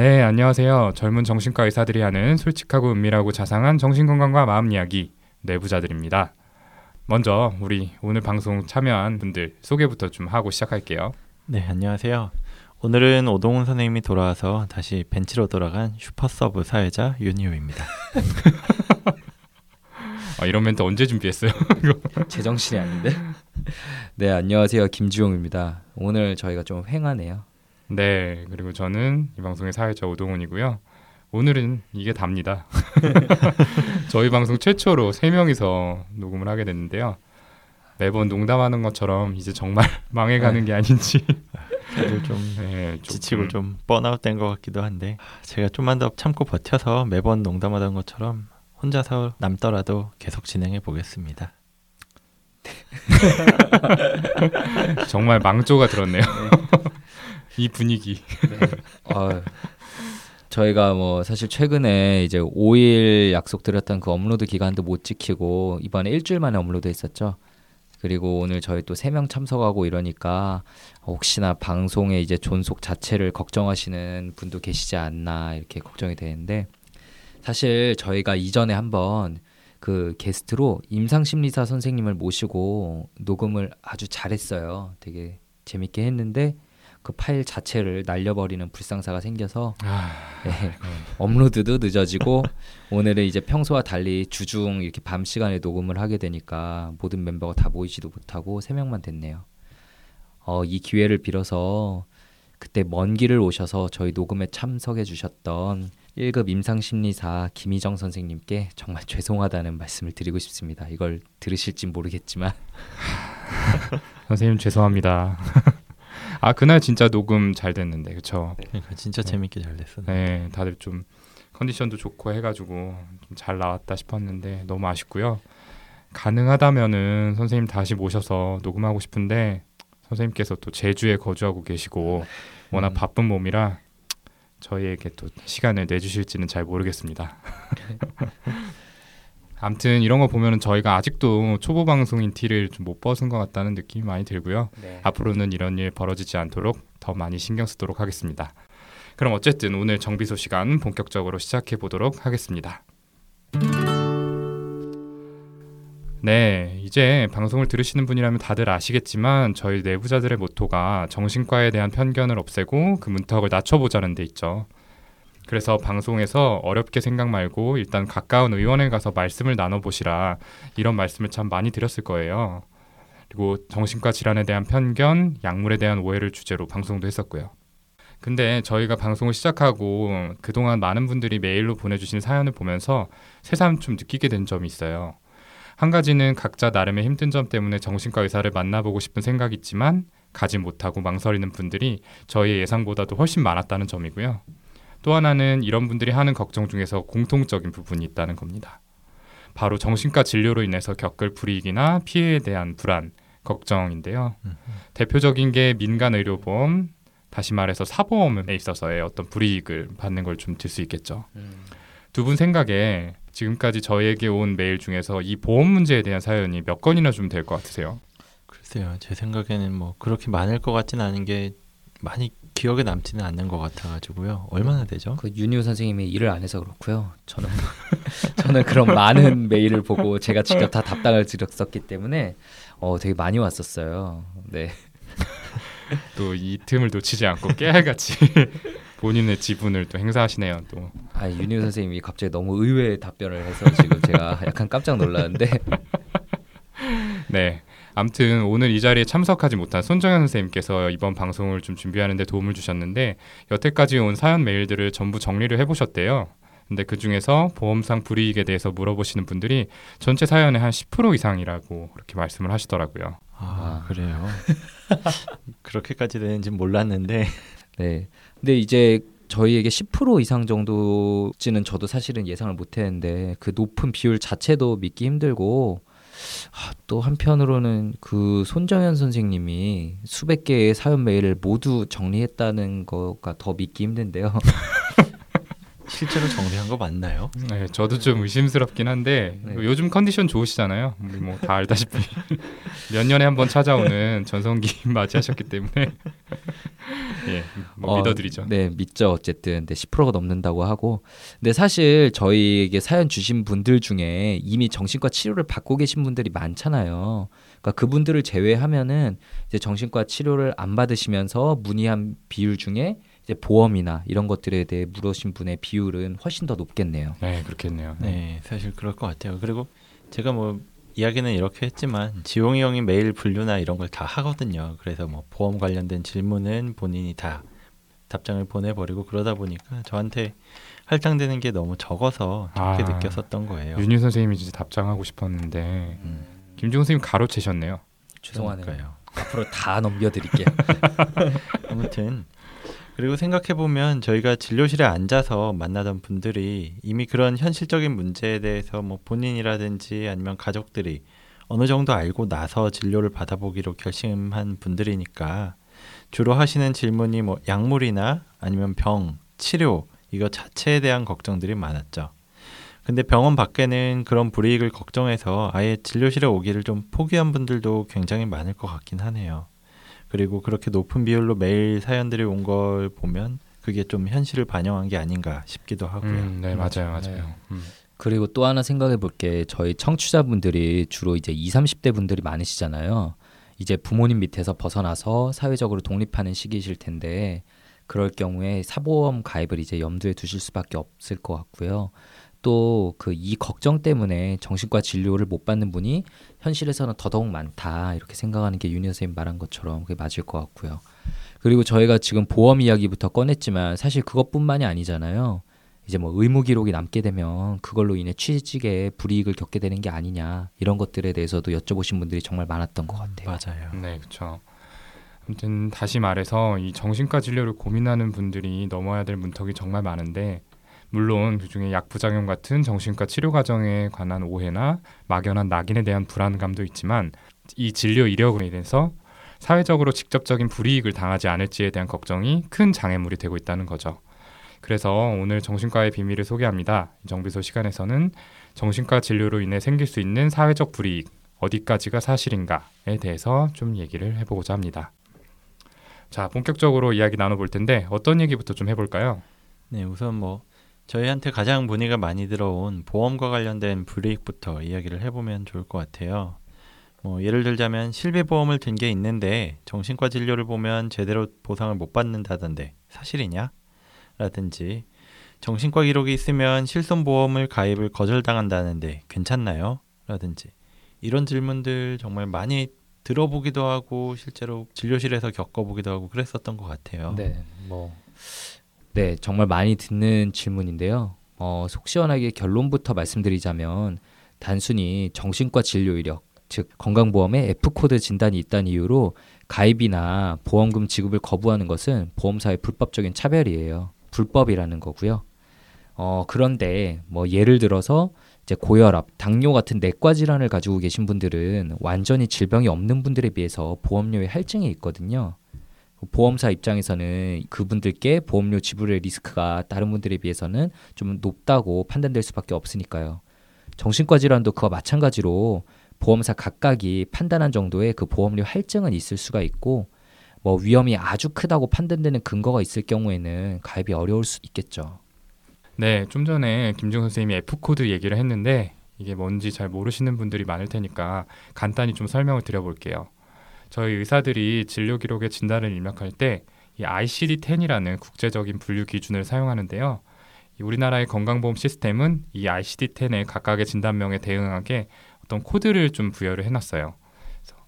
네, 안녕하세요. 젊은 정신과 의사들이 하는 솔직하고 은밀하고 자상한 정신건강과 마음 이야기 내부자들입니다. 먼저 우리 오늘 방송 참여한 분들 소개부터 좀 하고 시작할게요. 네, 안녕하세요. 오늘은 오동훈 선생님이 돌아와서 다시 벤치로 돌아간 super sub 사회자 윤희호입니다. 아, 이런 멘트 언제 준비했어요? 제정신이 아닌데. 네 안녕하세요 김주용입니다. 오늘 저희가 좀 횡하네요. 네, 그리고 저는 이 방송의 사회자 오동훈이고요. 오늘은 이게 답니다. 저희 방송 최초로 세 명이서 녹음을 하게 됐는데요. 매번 농담하는 것처럼 이제 정말 망해가는 게 아닌지 좀 네, 지치고 좀 번아웃 된 것 같기도 한데 제가 좀만 더 참고 버텨서 매번 농담하던 것처럼 혼자서 남더라도 계속 진행해 보겠습니다. 정말 망조가 들었네요. 이 분위기. 어, 저희가 뭐 사실 최근에 이제 5일 약속드렸던 그 업로드 기간도 못 지키고 이번에 일주일 만에 업로드했었죠. 그리고 오늘 저희 또 세 명 참석하고 이러니까 혹시나 방송의 이제 존속 자체를 걱정하시는 분도 계시지 않나 이렇게 걱정이 되는데 사실 저희가 이전에 한번 그 게스트로 임상 심리사 선생님을 모시고 녹음을 아주 잘했어요. 되게 재밌게 했는데 그 파일 자체를 날려버리는 불상사가 생겨서 아, 네, 업로드도 늦어지고 오늘은 이제 평소와 달리 주중 이렇게 밤 시간에 녹음을 하게 되니까 모든 멤버가 다 모이지도 못하고 세 명만 됐네요. 어, 이 기회를 빌어서 그때 먼 길을 오셔서 저희 녹음에 참석해 주셨던 1급 임상심리사 김희정 선생님께 정말 죄송하다는 말씀을 드리고 싶습니다. 이걸 들으실진 모르겠지만 선생님 죄송합니다. 아 그날 진짜 녹음 잘 됐는데 그쵸? 그러니까 진짜 네. 재밌게 잘 됐어. 네, 다들 좀 컨디션도 좋고 해가지고 좀 잘 나왔다 싶었는데 너무 아쉽고요. 가능하다면은 선생님 다시 모셔서 녹음하고 싶은데 선생님께서 또 제주에 거주하고 계시고 워낙 음. 바쁜 몸이라 저희에게 또 시간을 내주실지는 잘 모르겠습니다. 아무튼 이런 거 보면은 저희가 아직도 초보 방송인 티를 좀 못 벗은 것 같다는 느낌이 많이 들고요. 앞으로는 이런 일 벌어지지 않도록 더 많이 신경 쓰도록 하겠습니다. 그럼 어쨌든 오늘 정비소 시간 본격적으로 시작해 보도록 하겠습니다. 네, 이제 방송을 들으시는 분이라면 다들 아시겠지만 저희 내부자들의 모토가 정신과에 대한 편견을 없애고 그 문턱을 낮춰보자는 데 있죠. 그래서 방송에서 어렵게 생각 말고 일단 가까운 의원에 가서 말씀을 나눠보시라 이런 말씀을 참 많이 드렸을 거예요. 그리고 정신과 질환에 대한 편견, 약물에 대한 오해를 주제로 방송도 했었고요. 근데 저희가 방송을 시작하고 그동안 많은 분들이 메일로 보내주신 사연을 보면서 새삼 좀 느끼게 된 점이 있어요. 한 가지는 각자 나름의 힘든 점 때문에 정신과 의사를 만나보고 싶은 생각이 있지만 가지 못하고 망설이는 분들이 저희의 예상보다도 훨씬 많았다는 점이고요. 또 하나는 이런 분들이 하는 걱정 중에서 공통적인 부분이 있다는 겁니다. 바로 정신과 진료로 인해서 겪을 불이익이나 피해에 대한 불안, 걱정인데요. 대표적인 게 민간 의료보험, 다시 말해서 사보험에 있어서의 어떤 불이익을 받는 걸 좀 들 수 있겠죠. 두분 생각에 지금까지 저희에게 온 메일 중에서 이 보험 문제에 대한 사연이 몇 건이나 좀 될 것 같으세요? 글쎄요, 제 생각에는 뭐 그렇게 많을 것 같지는 않은 게 많이 기억에 남지는 않는 것 같아가지고요. 얼마나 되죠? 그 윤희호 선생님이 일을 안 해서 그렇고요. 저는 저는 그런 많은 메일을 보고 제가 직접 다 답장을 드렸었기 때문에 어 되게 많이 왔었어요. 네. 또 이 틈을 놓치지 않고 깨알같이 본인의 지분을 또 행사하시네요. 또 아 윤희호 선생님이 갑자기 너무 의외의 답변을 해서 지금 제가 약간 깜짝 놀랐는데 네. 아무튼 오늘 이 자리에 참석하지 못한 손정현 선생님께서 이번 방송을 좀 준비하는데 도움을 주셨는데 여태까지 온 사연 메일들을 전부 정리를 해보셨대요. 근데 그 중에서 보험상 불이익에 대해서 물어보시는 분들이 전체 사연의 한 10% 이상이라고 그렇게 말씀을 하시더라고요. 아, 그래요. 그렇게까지 되는지 몰랐는데 네. 근데 이제 저희에게 10% 이상 정도지는 저도 사실은 예상을 못했는데 그 높은 비율 자체도 믿기 힘들고 아, 또 한편으로는 그 손정현 선생님이 수백 개의 사연 메일을 모두 정리했다는 거가 더 믿기 힘든데요. 실제로 정리한 거 맞나요? 네, 저도 좀 의심스럽긴 한데 네. 요즘 컨디션 좋으시잖아요. 뭐 다 알다시피 몇 년에 한 번 찾아오는 전성기 맞이하셨기 때문에 예, 뭐 어, 믿어드리죠. 네, 믿죠. 어쨌든 근데 10%가 넘는다고 하고. 근데 사실 저희에게 사연 주신 분들 중에 이미 정신과 치료를 받고 계신 분들이 많잖아요. 그러니까 그분들을 제외하면은 이제 정신과 치료를 안 받으시면서 문의한 비율 중에 이제 보험이나 이런 것들에 대해 물으신 분의 비율은 훨씬 더 높겠네요. 네, 그렇겠네요. 네, 사실 그럴 것 같아요. 그리고 제가 뭐 이야기는 이렇게 했지만 지용이 형이 매일 분류나 이런 걸 다 하거든요. 그래서 뭐 보험 관련된 질문은 본인이 다 답장을 보내버리고 그러다 보니까 저한테 할당되는 게 너무 적어서 그렇게 아, 느꼈었던 거예요. 윤희 선생님이 진짜 답장하고 싶었는데 음, 김중 선생님 가로채셨네요. 죄송하네요. 그러니까요. 앞으로 다 넘겨드릴게요. 아무튼 그리고 생각해 보면 저희가 진료실에 앉아서 만나던 분들이 이미 그런 현실적인 문제에 대해서 뭐 본인이라든지 아니면 가족들이 어느 정도 알고 나서 진료를 받아보기로 결심한 분들이니까 주로 하시는 질문이 뭐 약물이나 아니면 병, 치료 이거 자체에 대한 걱정들이 많았죠. 근데 병원 밖에는 그런 불이익을 걱정해서 아예 진료실에 오기를 좀 포기한 분들도 굉장히 많을 것 같긴 하네요. 그리고 그렇게 높은 비율로 매일 사연들이 온 걸 보면 그게 좀 현실을 반영한 게 아닌가 싶기도 하고요. 음, 네, 맞아요, 네. 맞아요. 음. 그리고 또 하나 생각해 볼 게 저희 청취자분들이 주로 이제 20, 30대 분들이 많으시잖아요. 이제 부모님 밑에서 벗어나서 사회적으로 독립하는 시기이실 텐데 그럴 경우에 사보험 가입을 이제 염두에 두실 수밖에 없을 것 같고요. 또 그 이 걱정 때문에 정신과 진료를 못 받는 분이 현실에서는 더더욱 많다 이렇게 생각하는 게 윤희 선생님 말한 것처럼 그게 맞을 것 같고요. 그리고 저희가 지금 보험 이야기부터 꺼냈지만 사실 그것뿐만이 아니잖아요. 이제 뭐 의무 기록이 남게 되면 그걸로 인해 취직에 불이익을 겪게 되는 게 아니냐 이런 것들에 대해서도 여쭤보신 분들이 정말 많았던 것 같아요. 맞아요. 네, 그렇죠. 아무튼 다시 말해서 이 정신과 진료를 고민하는 분들이 넘어야 될 문턱이 정말 많은데 물론 그중에 약 부작용 같은 정신과 치료 과정에 관한 오해나 막연한 낙인에 대한 불안감도 있지만 이 진료 이력으로 인해서 사회적으로 직접적인 불이익을 당하지 않을지에 대한 걱정이 큰 장애물이 되고 있다는 거죠. 그래서 오늘 정신과의 비밀을 소개합니다. 정비소 시간에서는 정신과 진료로 인해 생길 수 있는 사회적 불이익 어디까지가 사실인가에 대해서 좀 얘기를 해보고자 합니다. 자, 본격적으로 이야기 나눠볼 텐데 어떤 얘기부터 좀 해볼까요? 네, 우선 뭐 저희한테 가장 문의가 많이 들어온 보험과 관련된 불이익부터 이야기를 해보면 좋을 것 같아요. 뭐 예를 들자면 실비보험을 든 게 있는데 정신과 진료를 보면 제대로 보상을 못 받는다던데 사실이냐? 라든지 정신과 기록이 있으면 실손보험을 가입을 거절당한다는데 괜찮나요? 라든지 이런 질문들 정말 많이 들어보기도 하고 실제로 진료실에서 겪어보기도 하고 그랬었던 것 같아요. 네, 뭐, 네, 정말 많이 듣는 질문인데요. 어, 속 시원하게 결론부터 말씀드리자면 단순히 정신과 진료 이력, 즉 건강보험에 F 코드 진단이 있다는 이유로 가입이나 보험금 지급을 거부하는 것은 보험사의 불법적인 차별이에요. 불법이라는 거고요. 어, 그런데 뭐 예를 들어서 이제 고혈압, 당뇨 같은 내과 질환을 가지고 계신 분들은 완전히 질병이 없는 분들에 비해서 보험료의 할증이 있거든요. 보험사 입장에서는 그분들께 보험료 지불의 리스크가 다른 분들에 비해서는 좀 높다고 판단될 수밖에 없으니까요. 정신과 질환도 그와 마찬가지로 보험사 각각이 판단한 정도의 그 보험료 할증은 있을 수가 있고 뭐 위험이 아주 크다고 판단되는 근거가 있을 경우에는 가입이 어려울 수 있겠죠. 네, 좀 전에 김주용 선생님이 F 코드 얘기를 했는데 이게 뭔지 잘 모르시는 분들이 많을 테니까 간단히 좀 설명을 드려볼게요. 저희 의사들이 진료 기록의 진단을 입력할 때 이 ICD-10이라는 국제적인 분류 기준을 사용하는데요. 이 우리나라의 건강보험 시스템은 이 ICD-10의 각각의 진단명에 대응하게 어떤 코드를 좀 부여를 해놨어요.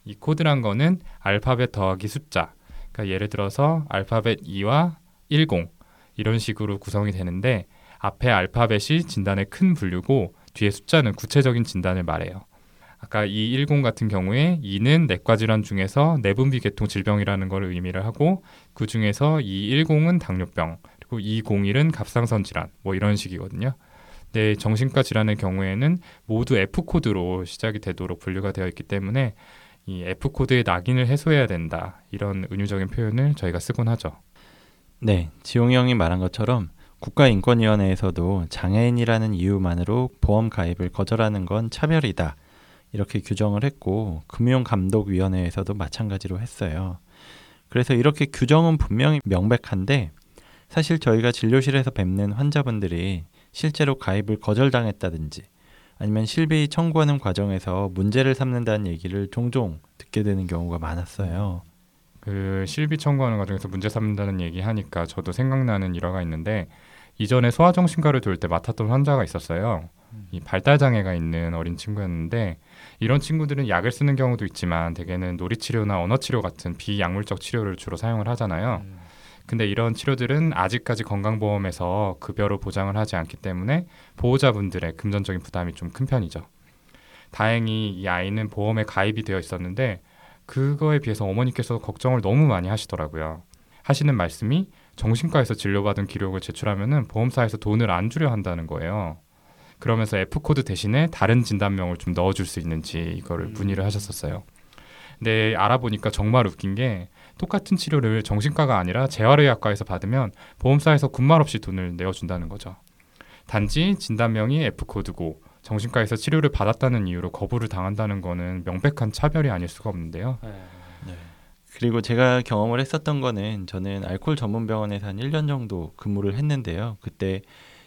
이 코드란 거는 알파벳 더하기 숫자. 그러니까 예를 들어서 알파벳 2와 10 이런 식으로 구성이 되는데 앞에 알파벳이 진단의 큰 분류고 뒤에 숫자는 구체적인 진단을 말해요. 아까 이 10 같은 경우에 2는 내과 질환 중에서 내분비 계통 질병이라는 걸 의미를 하고 그 중에서 이 10은 당뇨병 그리고 201은 갑상선 질환 뭐 이런 식이거든요. 네, 정신과 질환의 경우에는 모두 F 코드로 시작이 되도록 분류가 되어 있기 때문에 이 F 코드의 낙인을 해소해야 된다 이런 은유적인 표현을 저희가 쓰곤 하죠. 네, 지용이 형이 말한 것처럼 국가인권위원회에서도 장애인이라는 이유만으로 보험 가입을 거절하는 건 차별이다. 이렇게 규정을 했고 금융감독위원회에서도 마찬가지로 했어요. 그래서 이렇게 규정은 분명히 명백한데 사실 저희가 진료실에서 뵙는 환자분들이 실제로 가입을 거절당했다든지 아니면 실비 청구하는 과정에서 문제를 삼는다는 얘기를 종종 듣게 되는 경우가 많았어요. 그 실비 청구하는 과정에서 문제 삼는다는 얘기 하니까 저도 생각나는 일화가 있는데 이전에 소아정신과를 돌 때 맡았던 환자가 있었어요. 이 발달 장애가 있는 어린 친구였는데 이런 친구들은 약을 쓰는 경우도 있지만 대개는 놀이 치료나 언어 치료 같은 비약물적 치료를 주로 사용을 하잖아요. 근데 이런 치료들은 아직까지 건강보험에서 급여로 보장을 하지 않기 때문에 보호자분들의 금전적인 부담이 좀 큰 편이죠. 다행히 이 아이는 보험에 가입이 되어 있었는데 그거에 비해서 어머니께서 걱정을 너무 많이 하시더라고요. 하시는 말씀이 정신과에서 진료받은 기록을 제출하면은 보험사에서 돈을 안 주려 한다는 거예요. 그러면서 F 코드 대신에 다른 진단명을 좀 넣어줄 수 있는지 이거를 문의를 하셨었어요. 근데 알아보니까 정말 웃긴 게 똑같은 치료를 정신과가 아니라 재활의학과에서 받으면 보험사에서 군말 없이 돈을 내어준다는 거죠. 단지 진단명이 F 코드고 정신과에서 치료를 받았다는 이유로 거부를 당한다는 거는 명백한 차별이 아닐 수가 없는데요. 그리고 제가 경험을 했었던 거는 저는 알코올 전문 병원에서 한 1년 정도 근무를 했는데요. 그때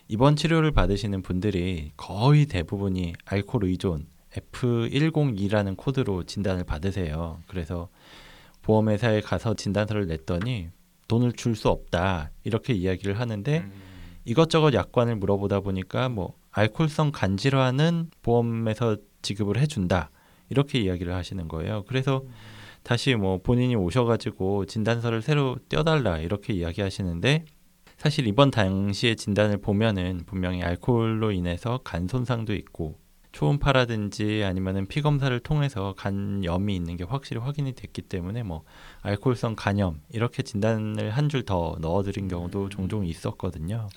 입원 치료를 받으시는 분들이 거의 대부분이 알코올 의존 F102라는 코드로 진단을 받으세요. 그래서 보험회사에 가서 진단서를 냈더니 돈을 줄 수 없다 이렇게 이야기를 하는데 이것저것 약관을 물어보다 보니까 뭐 알코올성 간 질환은 보험에서 지급을 해준다 이렇게 이야기를 하시는 거예요. 그래서 다시 뭐 본인이 오셔가지고 진단서를 새로 떼어달라 이렇게 이야기하시는데 사실 이번 당시의 진단을 보면은 분명히 알코올로 인해서 간 손상도 있고 초음파라든지 아니면은 피 검사를 통해서 간염이 있는 게 확실히 확인이 됐기 때문에 뭐 알코올성 간염 이렇게 진단을 한 줄 더 넣어드린 경우도 종종 있었거든요.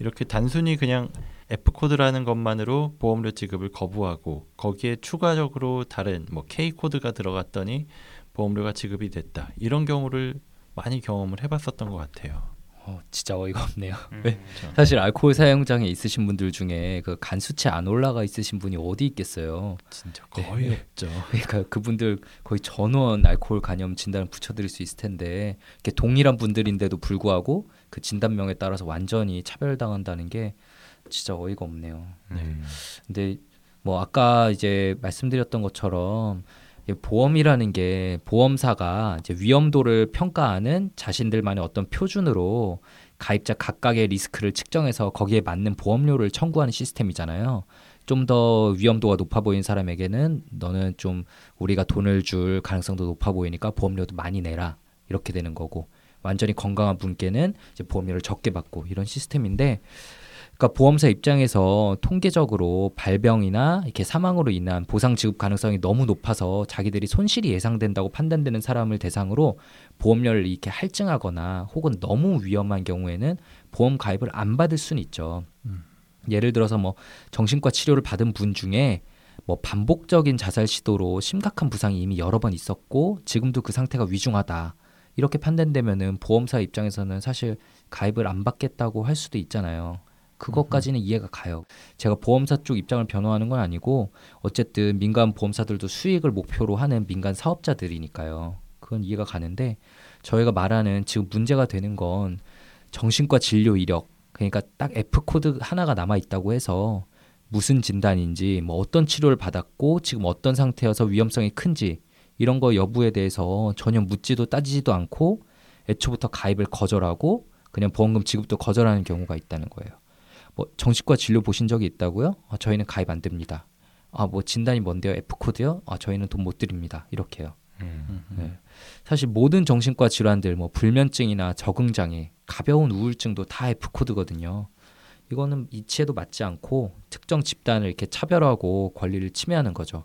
이렇게 단순히 그냥 F 코드라는 것만으로 보험료 지급을 거부하고 거기에 추가적으로 다른 뭐 K 코드가 들어갔더니 보험료가 지급이 됐다 이런 경우를 많이 경험을 해봤었던 것 같아요. 어, 진짜 어이가 없네요. 네. 사실 알코올 사용장애 있으신 분들 중에 그 간 수치 안 올라가 있으신 분이 어디 있겠어요. 진짜 네. 거의 없죠. 그러니까 그분들 거의 전원 알코올 간염 진단을 붙여드릴 수 있을 텐데 이렇게 동일한 분들인데도 불구하고 그 진단명에 따라서 완전히 차별당한다는 게 진짜 어이가 없네요. 네. 근데 뭐 아까 이제 말씀드렸던 것처럼 이 보험이라는 게 보험사가 이제 위험도를 평가하는 자신들만의 어떤 표준으로 가입자 각각의 리스크를 측정해서 거기에 맞는 보험료를 청구하는 시스템이잖아요. 좀 더 위험도가 높아 보이는 사람에게는 너는 좀 우리가 돈을 줄 가능성도 높아 보이니까 보험료도 많이 내라 이렇게 되는 거고 완전히 건강한 분께는 이제 보험료를 적게 받고 이런 시스템인데 그러니까 보험사 입장에서 통계적으로 발병이나 이렇게 사망으로 인한 보상 지급 가능성이 너무 높아서 자기들이 손실이 예상된다고 판단되는 사람을 대상으로 보험료를 이렇게 할증하거나 혹은 너무 위험한 경우에는 보험 가입을 안 받을 수는 있죠. 예를 들어서 뭐 정신과 치료를 받은 분 중에 뭐 반복적인 자살 시도로 심각한 부상이 이미 여러 번 있었고 지금도 그 상태가 위중하다. 이렇게 판단되면은 보험사 입장에서는 사실 가입을 안 받겠다고 할 수도 있잖아요. 그것까지는 이해가 가요. 제가 보험사 쪽 입장을 변호하는 건 아니고 어쨌든 민간 보험사들도 수익을 목표로 하는 민간 사업자들이니까요. 그건 이해가 가는데 저희가 말하는 지금 문제가 되는 건 정신과 진료 이력 그러니까 딱 F 코드 하나가 남아 있다고 해서 무슨 진단인지 뭐 어떤 치료를 받았고 지금 어떤 상태여서 위험성이 큰지 이런 거 여부에 대해서 전혀 묻지도 따지지도 않고 애초부터 가입을 거절하고 그냥 보험금 지급도 거절하는 경우가 있다는 거예요. 뭐 정신과 진료 보신 적이 있다고요? 어, 저희는 가입 안 됩니다. 아 뭐 진단이 뭔데요? F 코드요? 아 저희는 돈 못 드립니다. 이렇게요. 음. 네. 사실 모든 정신과 질환들 뭐 불면증이나 적응 장애, 가벼운 우울증도 다 F 코드거든요. 이거는 이치에도 맞지 않고 특정 집단을 이렇게 차별하고 권리를 침해하는 거죠.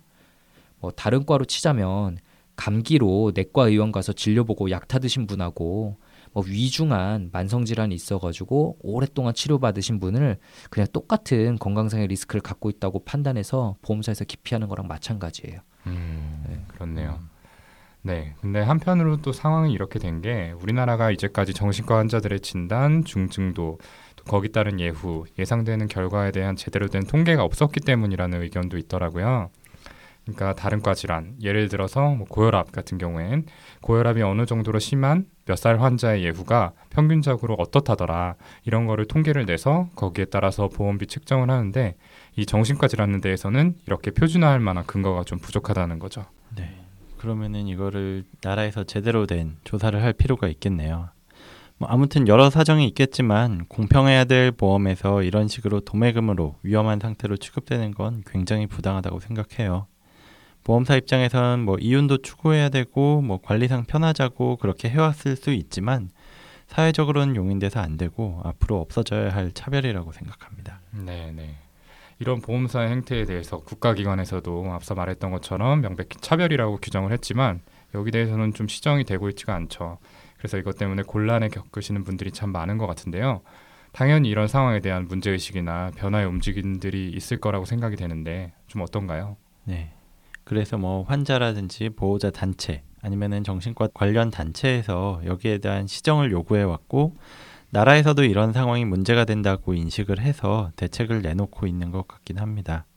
뭐 다른 과로 치자면 감기로 내과 의원 가서 진료 보고 약 타드신 분하고 뭐 위중한 만성 질환이 있어가지고 오랫동안 치료받으신 분을 그냥 똑같은 건강상의 리스크를 갖고 있다고 판단해서 보험사에서 기피하는 거랑 마찬가지예요. 음, 네. 그렇네요. 네. 근데 한편으로 또 상황이 이렇게 된 게 우리나라가 이제까지 정신과 환자들의 진단, 중증도, 또 거기 따른 예후, 예상되는 결과에 대한 제대로 된 통계가 없었기 때문이라는 의견도 있더라고요. 그러니까 다른 과 질환, 예를 들어서 뭐 고혈압 같은 경우엔 고혈압이 어느 정도로 심한 몇 살 환자의 예후가 평균적으로 어떻다더라 이런 거를 통계를 내서 거기에 따라서 보험비 측정을 하는데 이 정신과 질환에 대해서는 이렇게 표준화할 만한 근거가 좀 부족하다는 거죠. 네. 그러면은 이거를 나라에서 제대로 된 조사를 할 필요가 있겠네요. 뭐 아무튼 여러 사정이 있겠지만 공평해야 될 보험에서 이런 식으로 도매금으로 위험한 상태로 취급되는 건 굉장히 부당하다고 생각해요. 보험사 입장에선 뭐 이윤도 추구해야 되고 뭐 관리상 편하자고 그렇게 해왔을 수 있지만 사회적으로는 용인돼서 안 되고 앞으로 없어져야 할 차별이라고 생각합니다. 네, 네. 이런 보험사의 행태에 대해서 국가기관에서도 앞서 말했던 것처럼 명백히 차별이라고 규정을 했지만 여기 대해서는 좀 시정이 되고 있지가 않죠. 그래서 이것 때문에 곤란에 겪으시는 분들이 참 많은 것 같은데요. 당연히 이런 상황에 대한 문제 의식이나 변화의 움직임들이 있을 거라고 생각이 되는데 좀 어떤가요? 네. 그래서 뭐 환자라든지 보호자 단체 아니면은 정신과 관련 단체에서 여기에 대한 시정을 요구해 왔고 나라에서도 이런 상황이 문제가 된다고 인식을 해서 대책을 내놓고 있는 것 같긴 합니다.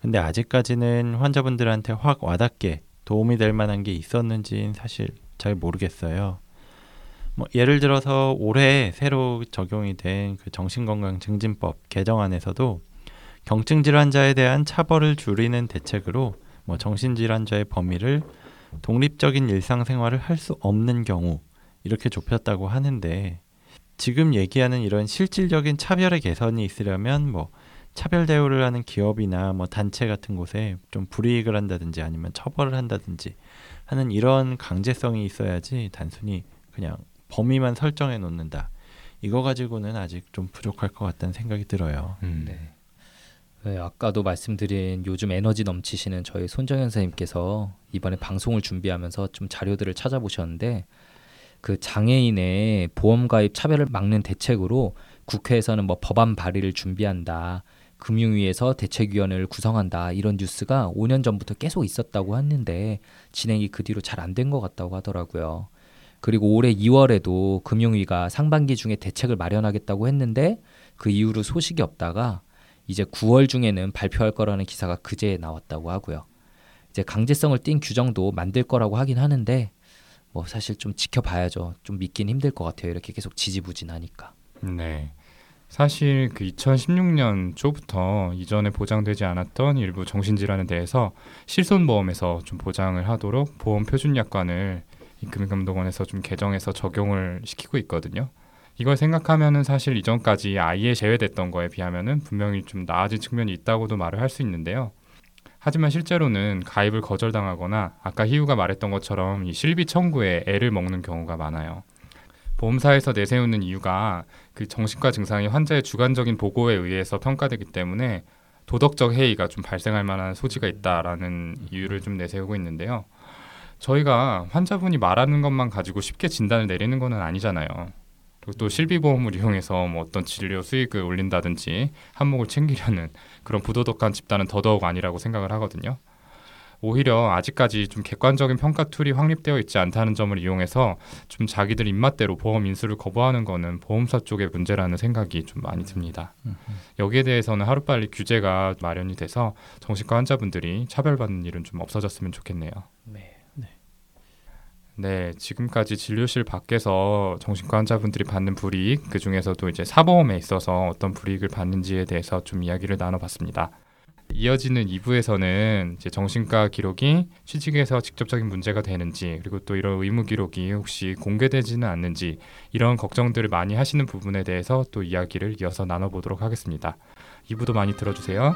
근데 아직까지는 환자분들한테 확 와닿게 도움이 될 만한 게 있었는지는 사실 잘 모르겠어요. 뭐 예를 들어서 올해 새로 적용이 된 그 정신건강증진법 개정안에서도 경증 질환자에 대한 차벌을 줄이는 대책으로 뭐 정신질환자의 범위를 독립적인 일상생활을 할 수 없는 경우 이렇게 좁혔다고 하는데 지금 얘기하는 이런 실질적인 차별의 개선이 있으려면 뭐 차별 대우를 하는 기업이나 뭐 단체 같은 곳에 좀 불이익을 한다든지 아니면 처벌을 한다든지 하는 이런 강제성이 있어야지 단순히 그냥 범위만 설정해 놓는다. 이거 가지고는 아직 좀 부족할 것 같다는 생각이 들어요. 음, 네. 네, 아까도 말씀드린 요즘 에너지 넘치시는 저희 손정현 선생님께서 이번에 방송을 준비하면서 좀 자료들을 찾아보셨는데 그 장애인의 보험 가입 차별을 막는 대책으로 국회에서는 뭐 법안 발의를 준비한다. 금융위에서 대책위원회를 구성한다. 이런 뉴스가 5년 전부터 계속 있었다고 했는데 진행이 그 뒤로 잘 안 된 것 같다고 하더라고요. 그리고 올해 2월에도 금융위가 상반기 중에 대책을 마련하겠다고 했는데 그 이후로 소식이 없다가 이제 9월 중에는 발표할 거라는 기사가 그제 나왔다고 하고요. 이제 강제성을 띈 규정도 만들 거라고 하긴 하는데 뭐 사실 좀 지켜봐야죠. 좀 믿긴 힘들 것 같아요. 이렇게 계속 지지부진하니까. 네. 사실 그 2016년 초부터 이전에 보장되지 않았던 일부 정신질환에 대해서 실손보험에서 좀 보장을 하도록 보험 표준약관을 금융감독원에서 좀 개정해서 적용을 시키고 있거든요. 이걸 생각하면은 사실 이전까지 아예 제외됐던 거에 비하면은 분명히 좀 나아진 측면이 있다고도 말을 할 수 있는데요. 하지만 실제로는 가입을 거절당하거나 아까 희우가 말했던 것처럼 이 실비 청구에 애를 먹는 경우가 많아요. 보험사에서 내세우는 이유가 그 정신과 증상이 환자의 주관적인 보고에 의해서 평가되기 때문에 도덕적 해이가 좀 발생할 만한 소지가 있다라는 이유를 좀 내세우고 있는데요. 저희가 환자분이 말하는 것만 가지고 쉽게 진단을 내리는 것은 아니잖아요. 그리고 또 실비보험을 이용해서 뭐 어떤 진료 수익을 올린다든지 한몫을 챙기려는 그런 부도덕한 집단은 더더욱 아니라고 생각을 하거든요. 오히려 아직까지 좀 객관적인 평가 tool이 확립되어 있지 않다는 점을 이용해서 좀 자기들 입맛대로 보험 인수를 거부하는 거는 보험사 쪽의 문제라는 생각이 좀 많이 듭니다. 여기에 대해서는 하루빨리 규제가 마련이 돼서 정신과 환자분들이 차별받는 일은 좀 없어졌으면 좋겠네요. 네. 네, 지금까지 진료실 밖에서 정신과 환자분들이 받는 불이익, 그 중에서도 이제 사보험에 있어서 어떤 불이익을 받는지에 대해서 좀 이야기를 나눠봤습니다. 이어지는 2부에서는 이제 정신과 기록이 취직에서 직접적인 문제가 되는지 그리고 또 이런 의무 기록이 혹시 공개되지는 않는지 이런 걱정들을 많이 하시는 부분에 대해서 또 이야기를 이어서 나눠보도록 하겠습니다. 2부도 많이 들어주세요.